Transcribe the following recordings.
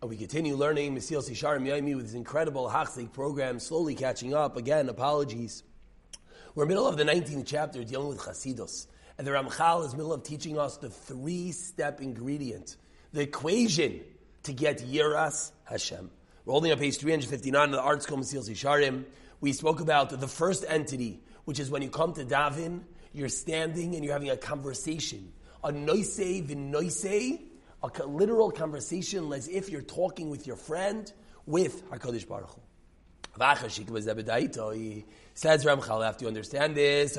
We continue learning Mesilas Yesharim Yaimi with his incredible Hachzik program, slowly catching up. Again, apologies. We're middle of the 19th chapter dealing with Chasidus. And the Ramchal is middle of teaching us the three-step ingredient, the equation to get Yiras Hashem. We're holding up page 359 of the Arts ArtScroll Mesilas Yesharim. We spoke about the first entity, which is when you come to daven, you're standing and you're having a conversation. A noisei v'noisei, a literal conversation as if you're talking with your friend with HaKadosh Baruch Hu. Says Ramchal, after you understand this,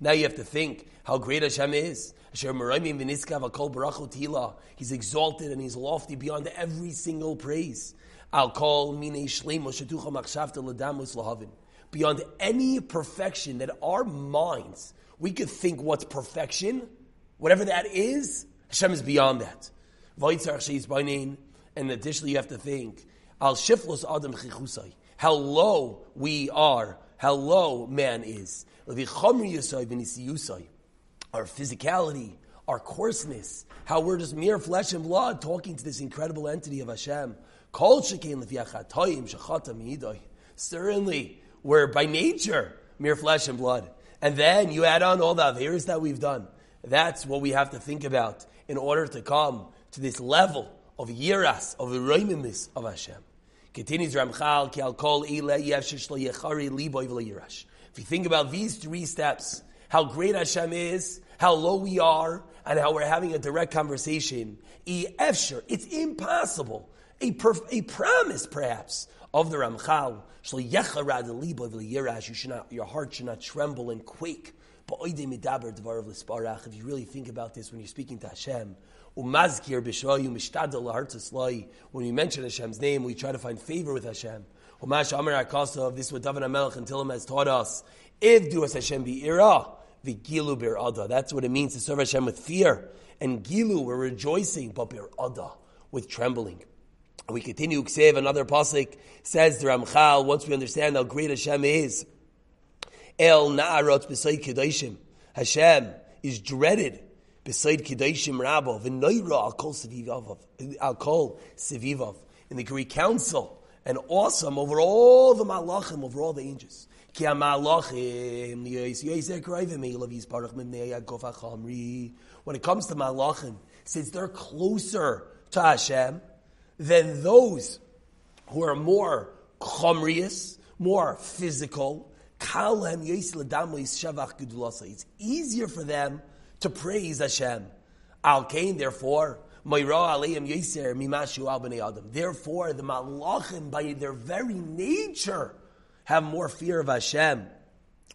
now you have to think how great Hashem is. He's exalted and he's lofty beyond every single praise. Beyond any perfection that our minds, we could think what's perfection, Whatever that is, Hashem is beyond that. And additionally, you have to think, al shiflos adam how low we are, how low man is. Our physicality, our coarseness, how we're just mere flesh and blood talking to this incredible entity of Hashem. Certainly, we're by nature mere flesh and blood. And then you add on all the averas that we've done. That's what we have to think about in order to come to this level of yiras, of the of Hashem. Continues Ramchal, ki al yirash. If you think about these three steps, how great Hashem is, how low we are, and how we're having a direct conversation, it's impossible, a, perf- a promise perhaps, of the Ramchal, you should not, your heart should not tremble and quake if you really think about this when you're speaking to Hashem, when we mention Hashem's name, we try to find favor with Hashem. This is what David HaMelech and Tillim has taught us. If do Hashem be ira, bir ada. That's what it means to serve Hashem with fear. And gilu, we're rejoicing, but bir ada, with trembling. We continue, Ksev, another pasuk says the Ramchal, once we understand how great Hashem is, El Na'arot B'Said Kedoshim. Hashem is dreaded B'Said Kedoshim Al Kol Sevivov. Al Kol Sevivov. In the Greek Council. And awesome over all the malachim, over all the angels. Ki ha-malachim When it comes to malachim, since they're closer to Hashem than those who are more chomrius, more physical, it's easier for them to praise Hashem. Al Kain, therefore, Therefore, the Malachim, by their very nature, have more fear of Hashem,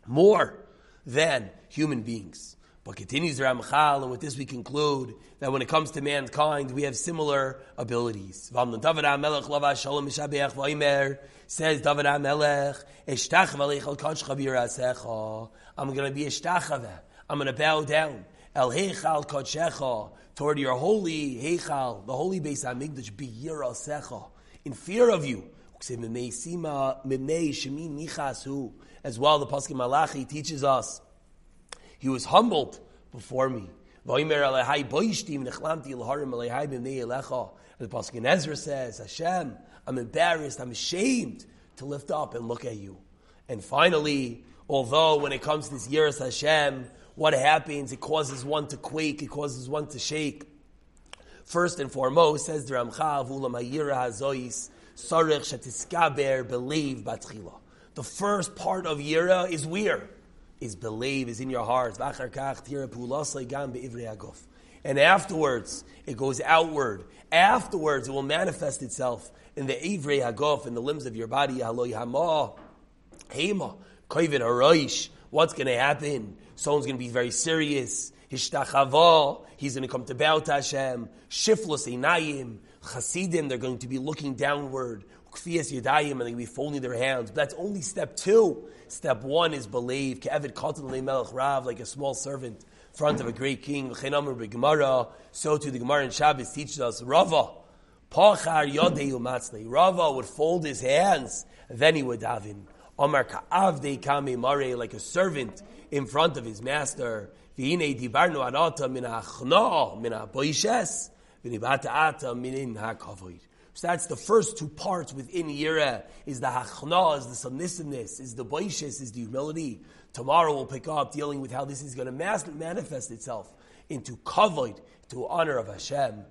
more than human beings. But continues the Ramchal, and with this we conclude that when it comes to mankind, we have similar abilities. Says David HaMelech, I'm going to be ishtachava. I'm going to bow down. El heichal toward your holy heichal, the holy Beis Hamikdash, be yirasecha, in fear of you. As well, the Pasuk Malachi teaches us he was humbled before me. The Pasuk in Ezra says, Hashem, I'm embarrassed, I'm ashamed to lift up and look at you. And finally, although when it comes to this Yiras Hashem, what happens? It causes one to quake, it causes one to shake. First and foremost, says the Ramchal, believe batchila. The first part of Yira is weird is believe, is in your heart. And afterwards, it goes outward. Afterwards, it will manifest itself in the Ivrei Hagof, in the limbs of your body. Hema, Koivin What's going to happen? Someone's going to be very serious. Hishtachava, he's going to come to bow to Hashem. Shiflos Einayim, Chasidim, they're going to be looking downward. Kfiyas Yadayim, and they're be folding their hands. But that's only step two. Step one is believe. Ke'evid Katan Melech Rav, like a small servant in front of a great king. So to the Gemara in Shabbos teaches us, Rava, Pachar Yodei Umatzle. Rava would fold his hands, then he would daven. Omar Ka'avdei Kame Mare, like a servant in front of his master. V'hine divarnu anata min ha'chna min ha'boishes. V'nibata ata minin ha'kavod. So that's the first two parts within Yira, is the hachna, is the submissiveness, is the boishes, is the humility. Tomorrow we'll pick up dealing with how this is going to manifest itself into kavod, to honor of Hashem.